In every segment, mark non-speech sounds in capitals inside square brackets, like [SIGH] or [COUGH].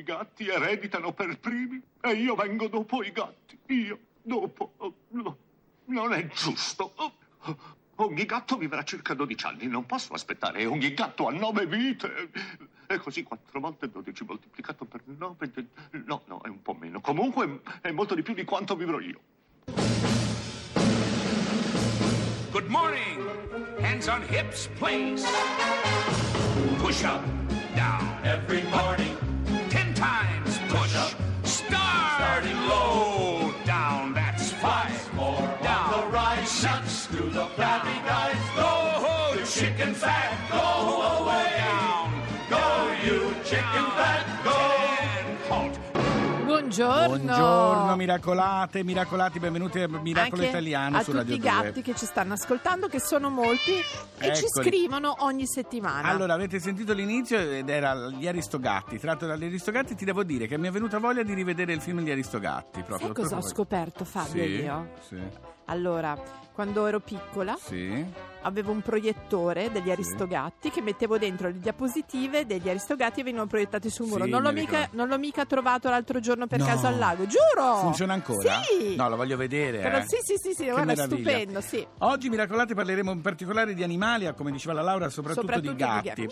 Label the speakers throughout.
Speaker 1: i gatti ereditano per primi e io vengo dopo i gatti. Io dopo. No, non è giusto. Ogni gatto vivrà circa 12 anni, non posso aspettare. Ogni gatto ha nove vite. E così 4 volte 12 moltiplicato per 9. No, no, è un po' meno. Comunque è molto di più di quanto vivrò io.
Speaker 2: Good morning. Hands on hips, please. Push up, down.
Speaker 3: Every morning, Chicken fat, go away.
Speaker 2: down.
Speaker 3: Go, you chicken fat, go.
Speaker 4: Buongiorno.
Speaker 5: Buongiorno miracolate, miracolati, benvenuti a Miracolo
Speaker 4: Anche
Speaker 5: Italiano
Speaker 4: a
Speaker 5: su
Speaker 4: tutti
Speaker 5: Radio
Speaker 4: i
Speaker 5: 2.
Speaker 4: gatti che ci stanno ascoltando, che sono molti e ci
Speaker 5: Eccoli.
Speaker 4: scrivono ogni settimana.
Speaker 5: Allora, avete sentito l'inizio ed era Gli Aristogatti. Tratto dagli Aristogatti, ti devo dire che mi è venuta voglia di rivedere il film Gli Aristogatti. Proprio,
Speaker 4: Sai cosa ho scoperto, Fabio,
Speaker 5: Sì,
Speaker 4: io?
Speaker 5: Sì,
Speaker 4: Allora, quando ero piccola
Speaker 5: sì.
Speaker 4: avevo un proiettore degli Aristogatti che mettevo dentro le diapositive degli Aristogatti e venivano proiettati sul muro.
Speaker 5: Sì,
Speaker 4: non, l'ho
Speaker 5: mi
Speaker 4: mica, non l'ho mica trovato l'altro giorno per
Speaker 5: No.
Speaker 4: caso al lago, giuro!
Speaker 5: Funziona ancora?
Speaker 4: Sì!
Speaker 5: No, lo voglio vedere.
Speaker 4: Però
Speaker 5: eh.
Speaker 4: sì, sì, sì, sì, guarda,
Speaker 5: meraviglia.
Speaker 4: stupendo, sì.
Speaker 5: Oggi, miracolate, parleremo in particolare di animali, come diceva la Laura, soprattutto,
Speaker 4: Soprattutto
Speaker 5: di
Speaker 4: di
Speaker 5: gatti.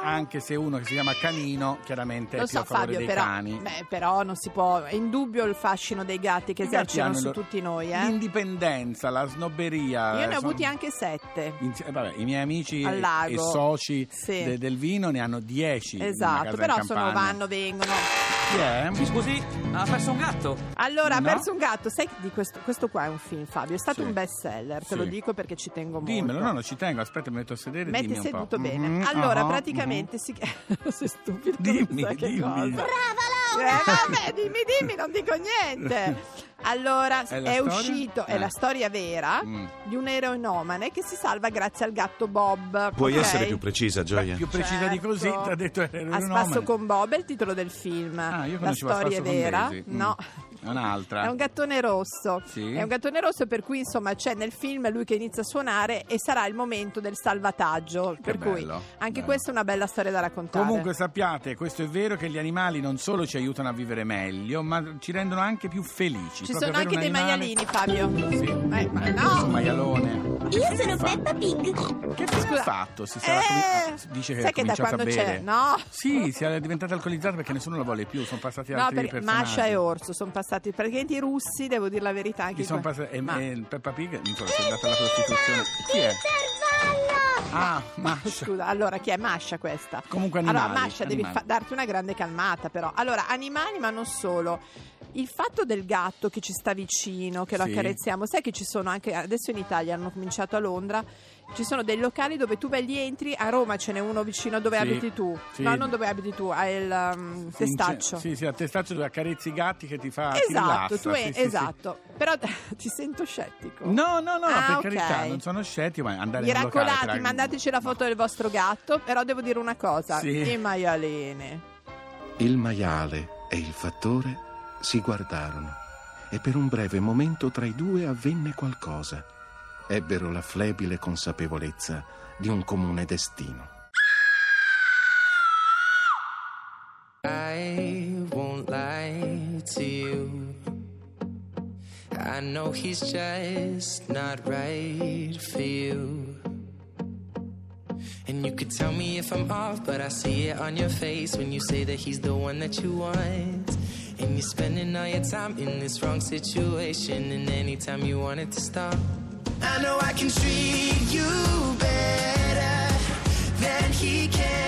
Speaker 4: Gatti.
Speaker 5: Anche se uno che si chiama Canino, chiaramente è
Speaker 4: Lo
Speaker 5: più
Speaker 4: so
Speaker 5: a favore
Speaker 4: Fabio,
Speaker 5: dei
Speaker 4: però,
Speaker 5: cani.
Speaker 4: beh, però non si può, è indubbio il fascino dei gatti che
Speaker 5: I gatti
Speaker 4: esercitano
Speaker 5: hanno
Speaker 4: su
Speaker 5: lo-
Speaker 4: tutti noi. Eh?
Speaker 5: L'indipendenza, la snobberia.
Speaker 4: Io ne ho
Speaker 5: insomma-
Speaker 4: avuti anche sette.
Speaker 5: Insi- eh, vabbè, I miei amici e- e soci
Speaker 4: Sì.
Speaker 5: de- del vino ne hanno 10. in una
Speaker 4: Esatto, però
Speaker 5: in
Speaker 4: sono vanno, vengono.
Speaker 5: Chi è?
Speaker 6: Mi scusi, ha perso un gatto?
Speaker 4: Allora, ha
Speaker 5: No?
Speaker 4: perso un gatto. Sai di questo, questo qua è un film, Fabio. È stato
Speaker 5: Sì.
Speaker 4: un best seller, te
Speaker 5: Sì.
Speaker 4: lo dico perché ci tengo molto.
Speaker 5: Dimmelo, no, no, ci tengo. Aspetta, mi metto a sedere.
Speaker 4: Metti
Speaker 5: dimmi un
Speaker 4: seduto
Speaker 5: po'.
Speaker 4: bene.
Speaker 5: Mhm,
Speaker 4: allora,
Speaker 5: ah,
Speaker 4: praticamente si [LAUGHS] Sei stupido.
Speaker 5: Dimmi, dimmi.
Speaker 4: cosa.
Speaker 5: Brava
Speaker 4: Eh, vabbè, dimmi, dimmi, non dico niente. Allora,
Speaker 5: È
Speaker 4: è, uscito, è
Speaker 5: Eh.
Speaker 4: la storia vera
Speaker 5: Mm.
Speaker 4: di un eroinomane che si salva grazie al gatto Bob.
Speaker 7: Puoi
Speaker 4: ok?
Speaker 7: essere più precisa,
Speaker 5: Beh,
Speaker 7: Gioia?
Speaker 5: più precisa di così,
Speaker 4: Certo.
Speaker 5: ti ha detto era
Speaker 4: A spasso con Bob è il titolo del film.
Speaker 5: Ah, io
Speaker 4: la storia è vera?
Speaker 5: Mm.
Speaker 4: No.
Speaker 5: È un'altra.
Speaker 4: È un gattone rosso.
Speaker 5: Sì.
Speaker 4: È un gattone rosso per cui insomma c'è nel film lui che inizia a suonare e sarà il momento del salvataggio.
Speaker 5: Che
Speaker 4: per cui
Speaker 5: bello,
Speaker 4: anche
Speaker 5: bello.
Speaker 4: questa è una bella storia da raccontare.
Speaker 5: Comunque sappiate, questo è vero che gli animali non solo ci aiutano a vivere meglio, ma ci rendono anche più felici.
Speaker 4: ci sono anche dei
Speaker 5: animale-
Speaker 4: maialini, Fabio.
Speaker 5: Sì.
Speaker 4: Eh, ma no!
Speaker 5: maialone.
Speaker 8: Io sono Peppa Pig.
Speaker 5: Che
Speaker 4: Scusa.
Speaker 5: ha fatto? Si sarà
Speaker 4: Eh,
Speaker 5: comi- ah, dice che ha cominciato a bere.
Speaker 4: c'è? No.
Speaker 5: Sì, si è diventata alcolizzata perché nessuno la vuole più, sono passati
Speaker 4: No,
Speaker 5: altri
Speaker 4: perché
Speaker 5: personaggi.
Speaker 4: Masha e Orso sono passati praticamente i russi, devo dire la verità anche
Speaker 5: sono passati? E,
Speaker 4: Ma-
Speaker 5: e Peppa Pig, insomma, è data la prostituzione. Chi è? Ah, Masha.
Speaker 4: Scusa, allora chi è Masha questa?
Speaker 5: Comunque
Speaker 4: Allora,
Speaker 5: animali,
Speaker 4: Masha, devi
Speaker 5: animali.
Speaker 4: fa- darti una grande calmata, però. Allora, animali, ma non solo. Il fatto del gatto che ci sta vicino, che lo
Speaker 5: Sì.
Speaker 4: accarezziamo, sai che ci sono anche adesso in Italia, hanno cominciato a Londra. Ci sono dei locali dove tu vai lì entri, a Roma ce n'è uno vicino a dove
Speaker 5: Sì,
Speaker 4: abiti tu.
Speaker 5: sì.
Speaker 4: No, non dove abiti tu, a il um,
Speaker 5: Sì, in
Speaker 4: testaccio.
Speaker 5: Sì, sì, a testaccio dove accarezzi i gatti che ti fa ti
Speaker 4: Esatto,
Speaker 5: rilassa,
Speaker 4: tu è-
Speaker 5: sì, sì, sì.
Speaker 4: esatto. Però [LAUGHS] ti sento scettico.
Speaker 5: No, no, no,
Speaker 4: Ah,
Speaker 5: per
Speaker 4: ok.
Speaker 5: carità, non sono scettico, ma andare in un locale
Speaker 4: Miracolati,
Speaker 5: tra-
Speaker 4: mandateci la foto del vostro gatto, però devo dire una cosa,
Speaker 5: Sì.
Speaker 4: i maialini.
Speaker 7: Il maiale e il fattore si guardarono e per un breve momento tra i due avvenne qualcosa. Ebbero la flebile consapevolezza di un comune destino.
Speaker 9: I won't lie to you. I know he's just not right for you. And you could tell me if I'm off, but I see it on your face when you say that he's the one that you want. You're spending all your time in this wrong situation, and anytime you want it to stop. I know I can treat you better than he can,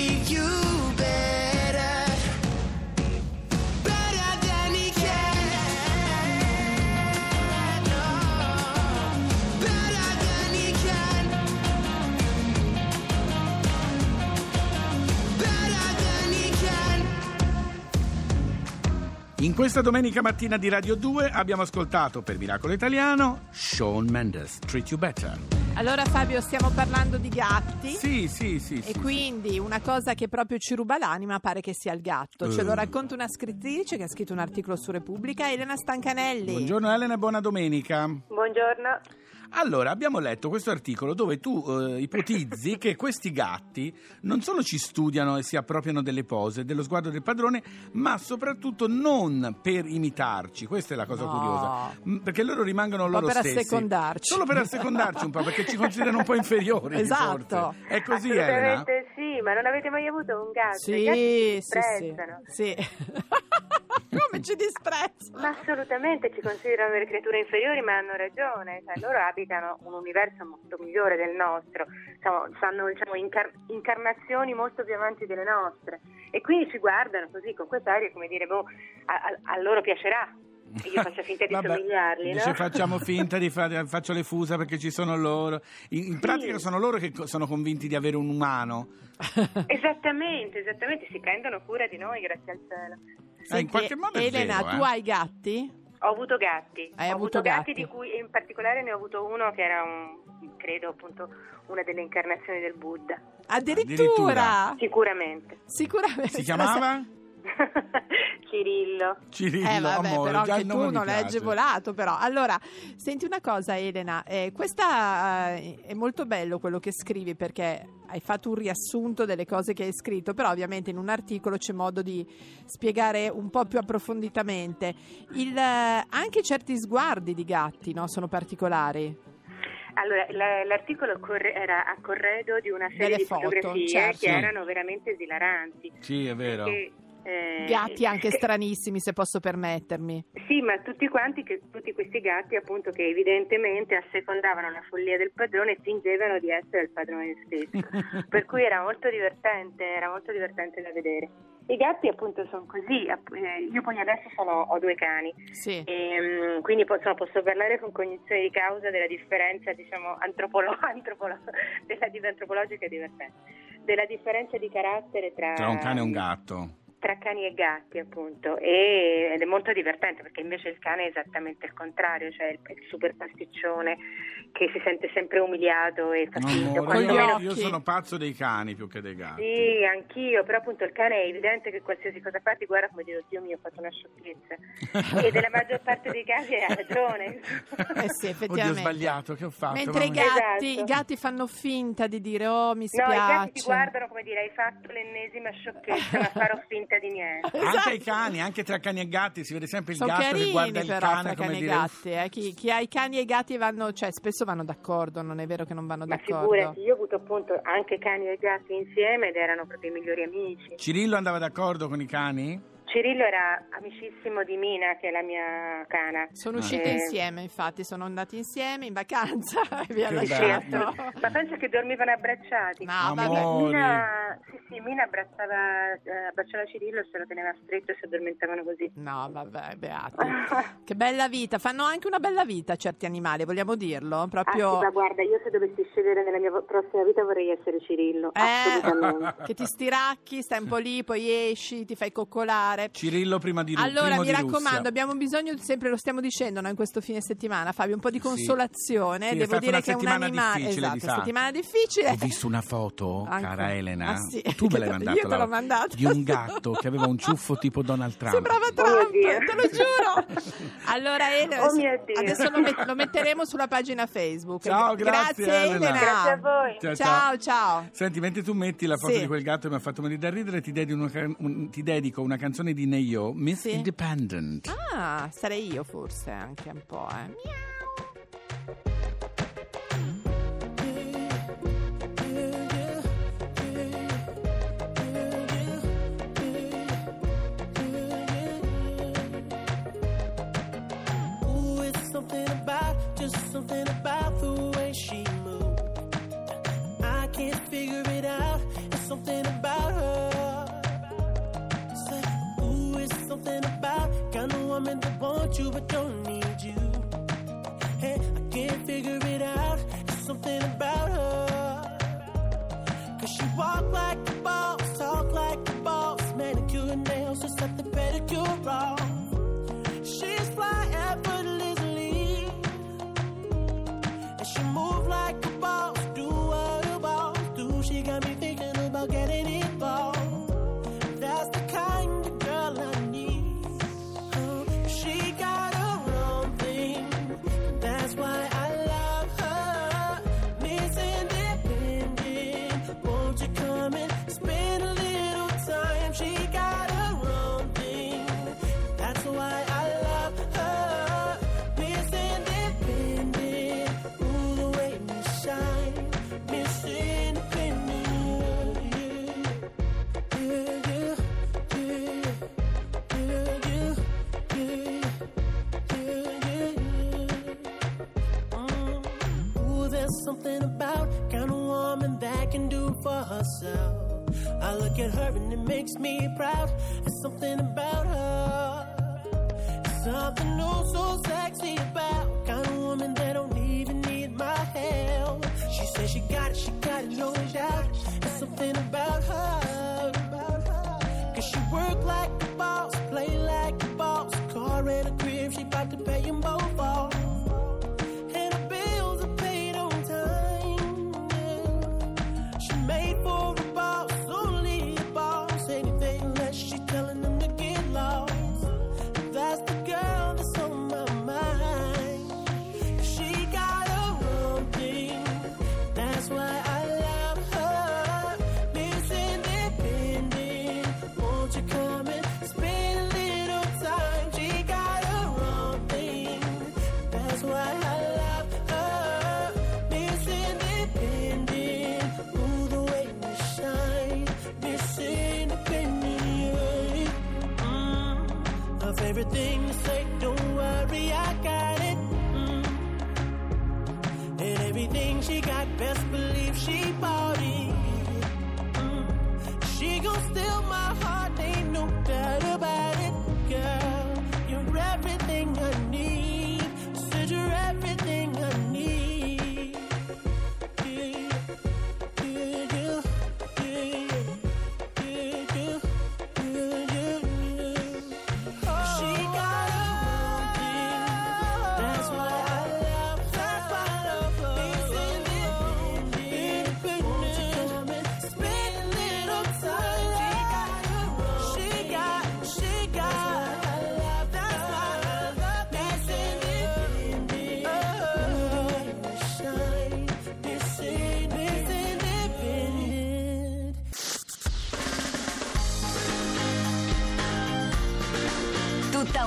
Speaker 5: In questa domenica mattina di Radio 2 abbiamo ascoltato per Miracolo Italiano Shawn Mendes, Treat You Better.
Speaker 4: Allora Fabio stiamo parlando di gatti.
Speaker 5: Sì, sì, sì.
Speaker 4: E
Speaker 5: sì,
Speaker 4: quindi una cosa che proprio ci ruba l'anima pare che sia il gatto. Ce lo
Speaker 5: Eh.
Speaker 4: racconta una scrittrice che ha scritto un articolo su Repubblica, Elena Stancanelli.
Speaker 5: Buongiorno Elena e buona domenica.
Speaker 10: Buongiorno.
Speaker 5: Allora, abbiamo letto questo articolo dove tu eh, ipotizzi [LAUGHS] che questi gatti non solo ci studiano e si appropriano delle pose, dello sguardo del padrone, ma soprattutto non per imitarci. Questa è la cosa
Speaker 4: No.
Speaker 5: curiosa. M, Perché loro rimangono
Speaker 4: Un
Speaker 5: loro
Speaker 4: per
Speaker 5: stessi.
Speaker 4: assecondarci.
Speaker 5: Solo per assecondarci un po', perché ci considerano un po' inferiori.
Speaker 4: Esatto.
Speaker 5: forse. È così, Elena?
Speaker 10: Assolutamente sì, ma non avete mai avuto un gatto? I
Speaker 4: Sì, sì, sì. sì. [LAUGHS] Come ci disprezzo?
Speaker 10: Ma assolutamente ci considerano delle creature inferiori, ma hanno ragione. Cioè, loro abitano un universo molto migliore del nostro, Diciamo, fanno diciamo, incar- incarnazioni molto più avanti delle nostre. E quindi ci guardano così, con quest'aria, come dire, boh, a, a- a loro piacerà. Io faccio finta di [LAUGHS]
Speaker 5: Vabbè,
Speaker 10: somigliarli,
Speaker 5: dice,
Speaker 10: no?
Speaker 5: facciamo finta di fare, faccio le fusa perché ci sono loro. In, in pratica sono loro che co- sono convinti di avere un umano.
Speaker 10: Esattamente, esattamente, si prendono cura di noi, grazie al cielo.
Speaker 5: Eh, in qualche modo è
Speaker 4: Elena,
Speaker 5: vero,
Speaker 4: tu
Speaker 5: eh.
Speaker 4: hai gatti?
Speaker 10: Ho avuto gatti.
Speaker 4: Hai
Speaker 10: ho
Speaker 4: avuto
Speaker 10: avuto gatti,
Speaker 4: gatti.
Speaker 10: di cui in particolare ne ho avuto uno che era un, credo appunto una delle incarnazioni del Buddha.
Speaker 4: Addirittura?
Speaker 5: Addirittura.
Speaker 10: Sicuramente.
Speaker 4: Sicuramente.
Speaker 5: Si chiamava? [LAUGHS] [LAUGHS]
Speaker 10: Cirillo.
Speaker 5: Cirillo,
Speaker 4: Eh vabbè,
Speaker 5: amore,
Speaker 4: però
Speaker 5: già
Speaker 4: anche
Speaker 5: il
Speaker 4: tu non l'hai
Speaker 5: piace.
Speaker 4: agevolato però. Allora, senti una cosa Elena, eh, questa eh, è molto bello quello che scrivi perché hai fatto un riassunto delle cose che hai scritto, però ovviamente in un articolo c'è modo di spiegare un po' più approfonditamente. Il, eh, anche certi sguardi di gatti no, sono particolari.
Speaker 10: Allora, la- l'articolo era a corredo di una serie
Speaker 4: Delle
Speaker 10: di
Speaker 4: foto,
Speaker 10: fotografie
Speaker 4: certo.
Speaker 10: che erano veramente esilaranti.
Speaker 5: Sì, è vero.
Speaker 10: Perché, eh,
Speaker 4: Gatti anche
Speaker 10: che-
Speaker 4: stranissimi se posso permettermi.
Speaker 10: Sì, ma tutti quanti, che, tutti questi gatti appunto che evidentemente assecondavano la follia del padrone e fingevano di essere il padrone stesso. [LAUGHS] per cui era molto divertente, era molto divertente da vedere. I gatti appunto sono così, eh, io poi adesso sono- ho due cani,
Speaker 4: Sì.
Speaker 10: e, mm, quindi posso, posso parlare con cognizione di causa della differenza diciamo antropolo- [LAUGHS] antropolo- della, antropologica e divertente, della differenza di carattere tra,
Speaker 5: Tra un cane e un gatto.
Speaker 10: Tra cani e gatti appunto e- ed è molto divertente perché invece il cane è esattamente il contrario, cioè il, il super pasticcione che si sente sempre umiliato e quando
Speaker 4: gli
Speaker 5: io,
Speaker 10: meno
Speaker 5: io sono pazzo dei cani più che dei gatti.
Speaker 10: sì, anch'io, però appunto il cane è evidente che qualsiasi cosa fa ti guarda come dire, Dio mio, ho fatto una sciocchezza. [LAUGHS] e nella maggior parte dei casi hai ragione.
Speaker 4: Eh sì,
Speaker 5: Oddio, ho
Speaker 4: effettivamente.
Speaker 5: sbagliato, che ho fatto?
Speaker 4: Mentre i gatti,
Speaker 10: Esatto.
Speaker 4: i gatti fanno finta di dire oh mi
Speaker 10: No,
Speaker 4: spiace.
Speaker 10: i gatti ti guardano come dire, hai fatto l'ennesima sciocchezza, ma farò finta di niente.
Speaker 5: Anche i cani, anche tra cani e gatti, si vede sempre il
Speaker 4: Sono
Speaker 5: gatto che guarda il
Speaker 4: però
Speaker 5: cane
Speaker 4: fra
Speaker 5: come
Speaker 4: cani e
Speaker 5: dire
Speaker 4: gatti. eh. Chi, chi ha i cani e i gatti vanno, cioè spesso vanno d'accordo, non è vero che non vanno
Speaker 10: Ma
Speaker 4: d'accordo.
Speaker 10: figurati, io ho avuto appunto anche cani e gatti insieme ed erano proprio i migliori amici.
Speaker 5: Cirillo andava d'accordo con i cani?
Speaker 10: Cirillo era amicissimo di Mina, che è la mia cana.
Speaker 4: Sono uscite
Speaker 10: Eh,
Speaker 4: insieme, infatti, sono andati insieme in vacanza [LAUGHS] e vi ha
Speaker 5: Che
Speaker 10: Sì,
Speaker 5: bello.
Speaker 4: lasciato.
Speaker 10: assolut- ma penso che dormivano abbracciati.
Speaker 4: No, vabbè.
Speaker 10: Mina, sì, sì, Mina abbracciava, eh, abbracciava Cirillo e se lo teneva stretto e si addormentavano così.
Speaker 4: No, vabbè, beati. [LAUGHS] che bella vita, fanno anche una bella vita certi animali, vogliamo dirlo?
Speaker 10: Ah,
Speaker 4: Proprio
Speaker 10: sì, ma guarda, io se dovessi scegliere nella mia prossima vita vorrei essere Cirillo. Assolutamente.
Speaker 4: eh, [LAUGHS] che ti stiracchi, stai un po' lì, poi esci, ti fai coccolare.
Speaker 5: Cirillo prima di Ru-
Speaker 4: Allora,
Speaker 5: primo
Speaker 4: mi
Speaker 5: di
Speaker 4: raccomando,
Speaker 5: Russia.
Speaker 4: abbiamo bisogno, sempre lo stiamo dicendo no, in questo fine settimana, Fabio, un po' di
Speaker 5: Sì.
Speaker 4: consolazione.
Speaker 5: Sì, è
Speaker 4: Devo dire che è un animale. Esatto,
Speaker 5: di
Speaker 4: settimana difficile.
Speaker 5: Ho visto una foto, [LAUGHS]
Speaker 4: Anche-
Speaker 5: cara Elena.
Speaker 4: Ah, sì.
Speaker 5: Tu me l'hai [LAUGHS]
Speaker 4: Io
Speaker 5: mandata
Speaker 4: te
Speaker 5: la-
Speaker 4: l'ho mandata.
Speaker 5: Di un gatto che aveva un ciuffo tipo Donald Trump.
Speaker 4: Sembrava
Speaker 10: Oh
Speaker 4: Trump,
Speaker 10: Dio.
Speaker 4: te lo giuro. Allora, Elena,
Speaker 10: Oh mio Dio.
Speaker 4: adesso lo, met- lo metteremo sulla pagina Facebook.
Speaker 5: Ciao, grazie, Elena.
Speaker 10: Grazie a voi.
Speaker 5: Ciao,
Speaker 4: Ciao, ciao.
Speaker 5: Senti, mentre tu metti la foto
Speaker 4: Sì.
Speaker 5: di quel gatto che mi ha fatto morire da ridere, ti dedico una, can- un- ti dedico una canzone canzone di Neyo, Miss
Speaker 4: sì.
Speaker 5: Independent.
Speaker 4: Ah, sarei io forse anche un po', eh.
Speaker 11: Miau. something about the way she want you but don't need you. Hey, I can't figure it out. There's something about her. Cause she walk like a boss, talk like a boss. Manicure and nails, just like the pedicure wrong. There's something about kind of woman that can do for herself. I look at her and it makes me proud. There's something about her. Something oh so sexy about kind of woman that don't even need my help. She says she got it, she got it, no doubt. There's something about her. Cause she work like a boss, play like a boss, car and a gon' steal my